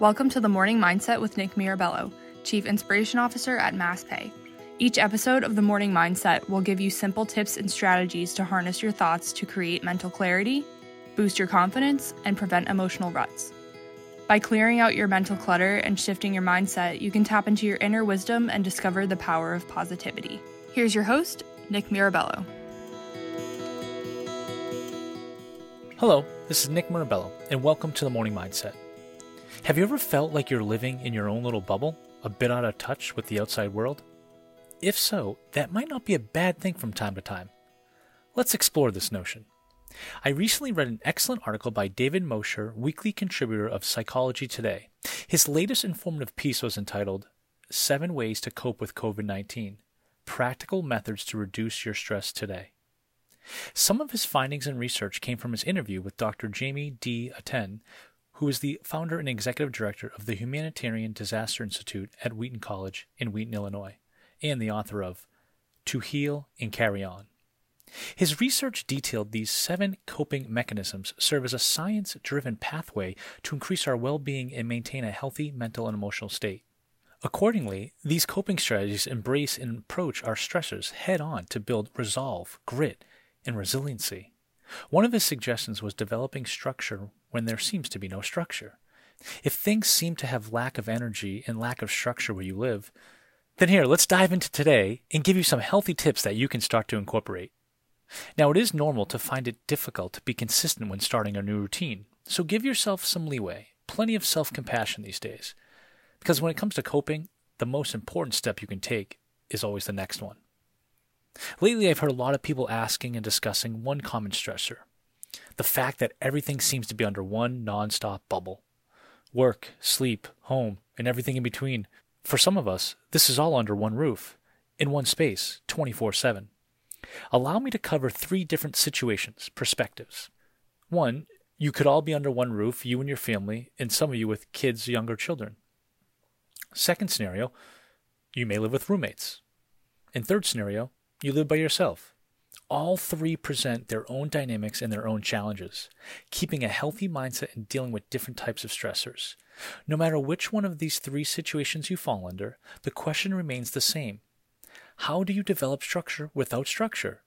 Welcome to the Morning Mindset with Nick Mirabello, Chief Inspiration Officer at MassPay. Each episode of the Morning Mindset will give you simple tips and strategies to harness your thoughts to create mental clarity, boost your confidence, and prevent emotional ruts. By clearing out your mental clutter and shifting your mindset, you can tap into your inner wisdom and discover the power of positivity. Here's your host, Nick Mirabello. Hello, this is Nick Mirabello, and welcome to the Morning Mindset. Have you ever felt like you're living in your own little bubble, a bit out of touch with the outside world? If so, that might not be a bad thing from time to time. Let's explore this notion. I recently read an excellent article by David Mosher, weekly contributor of Psychology Today. His latest informative piece was entitled Seven Ways to Cope with COVID 19 Practical Methods to Reduce Your Stress Today. Some of his findings and research came from his interview with Dr. Jamie D. Aten, who is the founder and executive director of the Humanitarian Disaster Institute at Wheaton College in Wheaton, Illinois, and the author of To Heal and Carry On. His research detailed these seven coping mechanisms serve as a science driven pathway to increase our well being and maintain a healthy mental and emotional state. Accordingly, these coping strategies embrace and approach our stressors head on to build resolve, grit, and resiliency. One of his suggestions was developing structure when there seems to be no structure. If things seem to have lack of energy and lack of structure where you live, then here, let's dive into today and give you some healthy tips that you can start to incorporate. Now, it is normal to find it difficult to be consistent when starting a new routine, so give yourself some leeway, plenty of self compassion these days. Because when it comes to coping, the most important step you can take is always the next one. Lately, I've heard a lot of people asking and discussing one common stressor the fact that everything seems to be under one nonstop bubble work, sleep, home, and everything in between. For some of us, this is all under one roof, in one space, 24 7. Allow me to cover three different situations, perspectives. One, you could all be under one roof, you and your family, and some of you with kids, younger children. Second scenario, you may live with roommates. And third scenario, you live by yourself. All three present their own dynamics and their own challenges, keeping a healthy mindset and dealing with different types of stressors. No matter which one of these three situations you fall under, the question remains the same how do you develop structure without structure?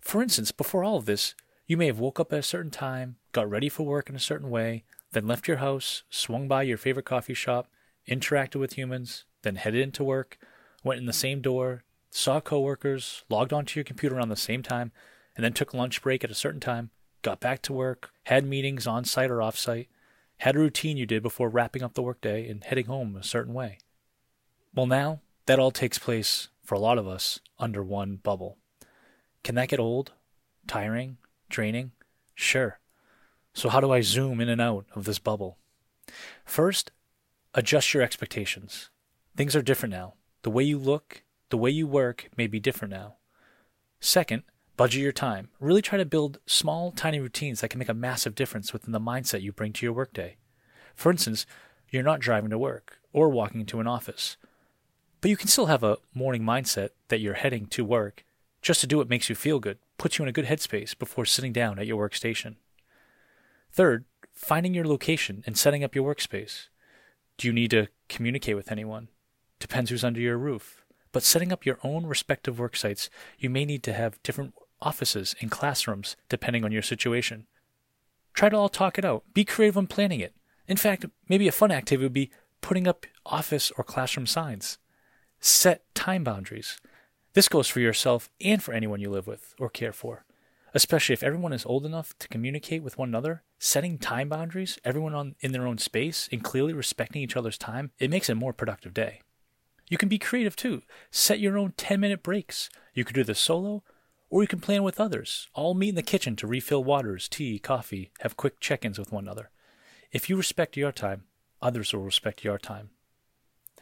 For instance, before all of this, you may have woke up at a certain time, got ready for work in a certain way, then left your house, swung by your favorite coffee shop, interacted with humans, then headed into work, went in the same door, saw coworkers, logged onto your computer around the same time, and then took lunch break at a certain time, got back to work, had meetings on site or off site, had a routine you did before wrapping up the workday and heading home a certain way. Well, now that all takes place for a lot of us under one bubble. Can that get old? Tiring? Draining? Sure. So, how do I zoom in and out of this bubble? First, adjust your expectations. Things are different now. The way you look, the way you work may be different now. Second, budget your time. Really try to build small, tiny routines that can make a massive difference within the mindset you bring to your workday. For instance, you're not driving to work or walking to an office. But you can still have a morning mindset that you're heading to work just to do what makes you feel good, puts you in a good headspace before sitting down at your workstation. Third, finding your location and setting up your workspace. Do you need to communicate with anyone? Depends who's under your roof. But setting up your own respective work sites, you may need to have different offices and classrooms depending on your situation. Try to all talk it out. Be creative when planning it. In fact, maybe a fun activity would be putting up office or classroom signs. Set time boundaries. This goes for yourself and for anyone you live with or care for. Especially if everyone is old enough to communicate with one another, setting time boundaries, everyone on, in their own space, and clearly respecting each other's time, it makes a more productive day. You can be creative too. Set your own 10 minute breaks. You could do this solo, or you can plan with others. All meet in the kitchen to refill waters, tea, coffee, have quick check ins with one another. If you respect your time, others will respect your time.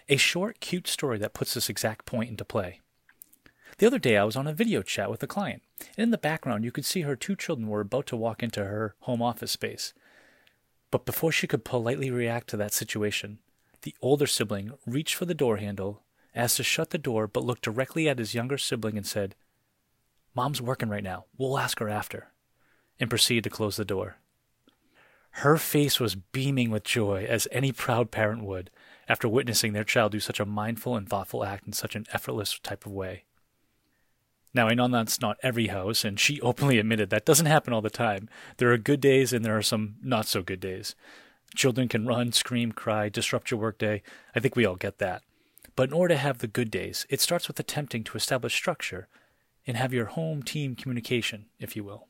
A short, cute story that puts this exact point into play. The other day, I was on a video chat with a client, and in the background, you could see her two children were about to walk into her home office space. But before she could politely react to that situation, the older sibling reached for the door handle, asked to shut the door, but looked directly at his younger sibling and said, Mom's working right now. We'll ask her after, and proceeded to close the door. Her face was beaming with joy, as any proud parent would, after witnessing their child do such a mindful and thoughtful act in such an effortless type of way. Now, I know that's not every house, and she openly admitted that doesn't happen all the time. There are good days and there are some not so good days. Children can run, scream, cry, disrupt your workday. I think we all get that. But in order to have the good days, it starts with attempting to establish structure and have your home team communication, if you will.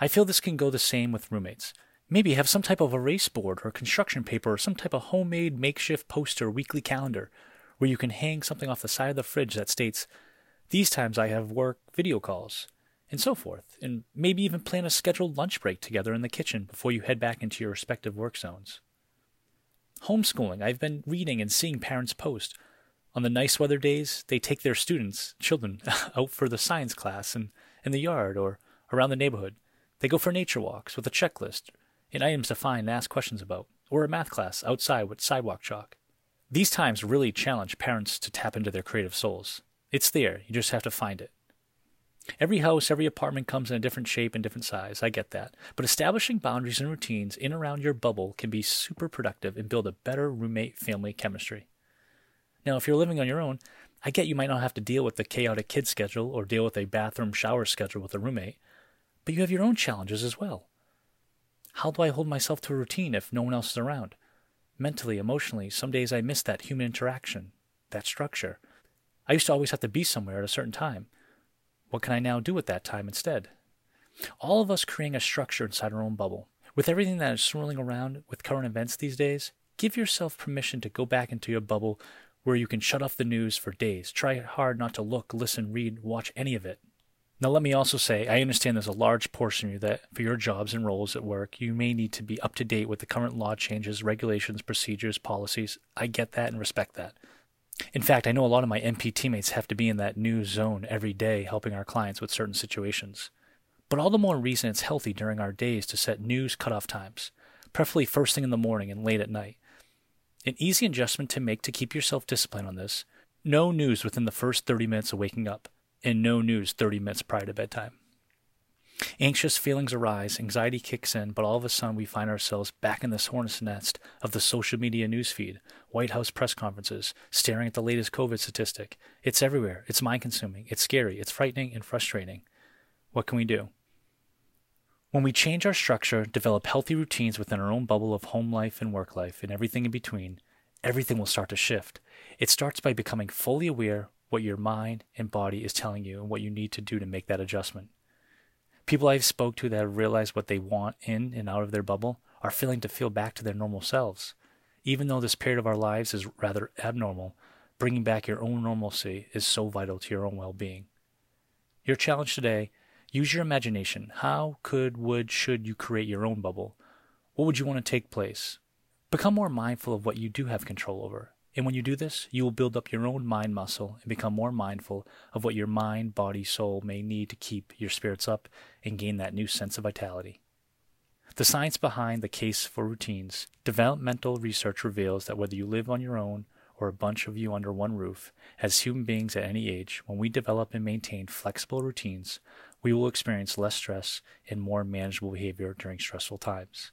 I feel this can go the same with roommates. Maybe have some type of erase board or construction paper or some type of homemade makeshift poster weekly calendar where you can hang something off the side of the fridge that states, These times I have work video calls, and so forth, and maybe even plan a scheduled lunch break together in the kitchen before you head back into your respective work zones. Homeschooling, I've been reading and seeing parents post. On the nice weather days, they take their students, children, out for the science class and in the yard or around the neighborhood. They go for nature walks with a checklist and items to find and ask questions about, or a math class outside with sidewalk chalk. These times really challenge parents to tap into their creative souls. It's there, you just have to find it. Every house, every apartment comes in a different shape and different size. I get that. But establishing boundaries and routines in and around your bubble can be super productive and build a better roommate family chemistry. Now, if you're living on your own, I get you might not have to deal with the chaotic kid schedule or deal with a bathroom shower schedule with a roommate, but you have your own challenges as well. How do I hold myself to a routine if no one else is around? Mentally, emotionally, some days I miss that human interaction, that structure. I used to always have to be somewhere at a certain time. What can I now do with that time instead? All of us creating a structure inside our own bubble. With everything that is swirling around with current events these days, give yourself permission to go back into your bubble where you can shut off the news for days. Try hard not to look, listen, read, watch any of it. Now, let me also say, I understand there's a large portion of you that, for your jobs and roles at work, you may need to be up to date with the current law changes, regulations, procedures, policies. I get that and respect that. In fact, I know a lot of my MP teammates have to be in that news zone every day helping our clients with certain situations. But all the more reason it's healthy during our days to set news cutoff times, preferably first thing in the morning and late at night. An easy adjustment to make to keep yourself disciplined on this no news within the first 30 minutes of waking up and no news 30 minutes prior to bedtime. Anxious feelings arise, anxiety kicks in, but all of a sudden we find ourselves back in this hornet's nest of the social media newsfeed, White House press conferences, staring at the latest COVID statistic. It's everywhere. It's mind consuming. It's scary. It's frightening and frustrating. What can we do? When we change our structure, develop healthy routines within our own bubble of home life and work life and everything in between, everything will start to shift. It starts by becoming fully aware what your mind and body is telling you and what you need to do to make that adjustment. People I've spoke to that have realized what they want in and out of their bubble are feeling to feel back to their normal selves. Even though this period of our lives is rather abnormal, bringing back your own normalcy is so vital to your own well-being. Your challenge today, use your imagination. How could, would, should you create your own bubble? What would you want to take place? Become more mindful of what you do have control over and when you do this, you will build up your own mind muscle and become more mindful of what your mind, body, soul may need to keep your spirits up and gain that new sense of vitality. The science behind the case for routines, developmental research reveals that whether you live on your own or a bunch of you under one roof, as human beings at any age, when we develop and maintain flexible routines, we will experience less stress and more manageable behavior during stressful times.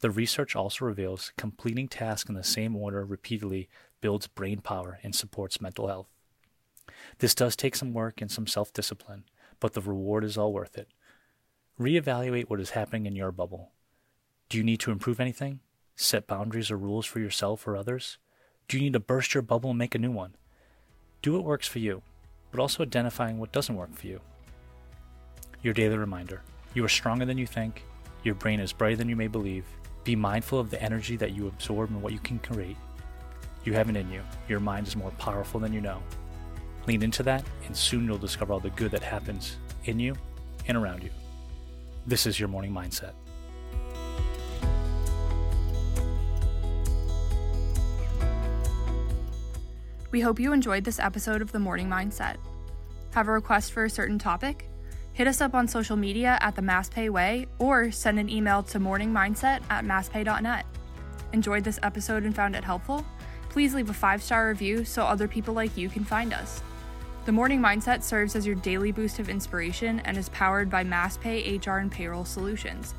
The research also reveals completing tasks in the same order repeatedly builds brain power and supports mental health. This does take some work and some self discipline, but the reward is all worth it. Reevaluate what is happening in your bubble. Do you need to improve anything? Set boundaries or rules for yourself or others? Do you need to burst your bubble and make a new one? Do what works for you, but also identifying what doesn't work for you. Your daily reminder you are stronger than you think, your brain is brighter than you may believe. Be mindful of the energy that you absorb and what you can create. You have it in you. Your mind is more powerful than you know. Lean into that, and soon you'll discover all the good that happens in you and around you. This is your morning mindset. We hope you enjoyed this episode of The Morning Mindset. Have a request for a certain topic? Hit us up on social media at the MassPay Way or send an email to morningmindset at masspay.net. Enjoyed this episode and found it helpful? please leave a five star review so other people like you can find us. The Morning Mindset serves as your daily boost of inspiration and is powered by MassPay HR and Payroll Solutions.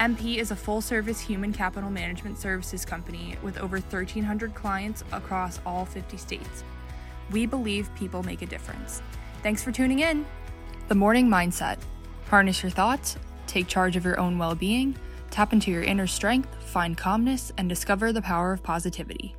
MP is a full service human capital management services company with over 1,300 clients across all 50 states. We believe people make a difference. Thanks for tuning in. The Morning Mindset. Harness your thoughts, take charge of your own well being, tap into your inner strength, find calmness, and discover the power of positivity.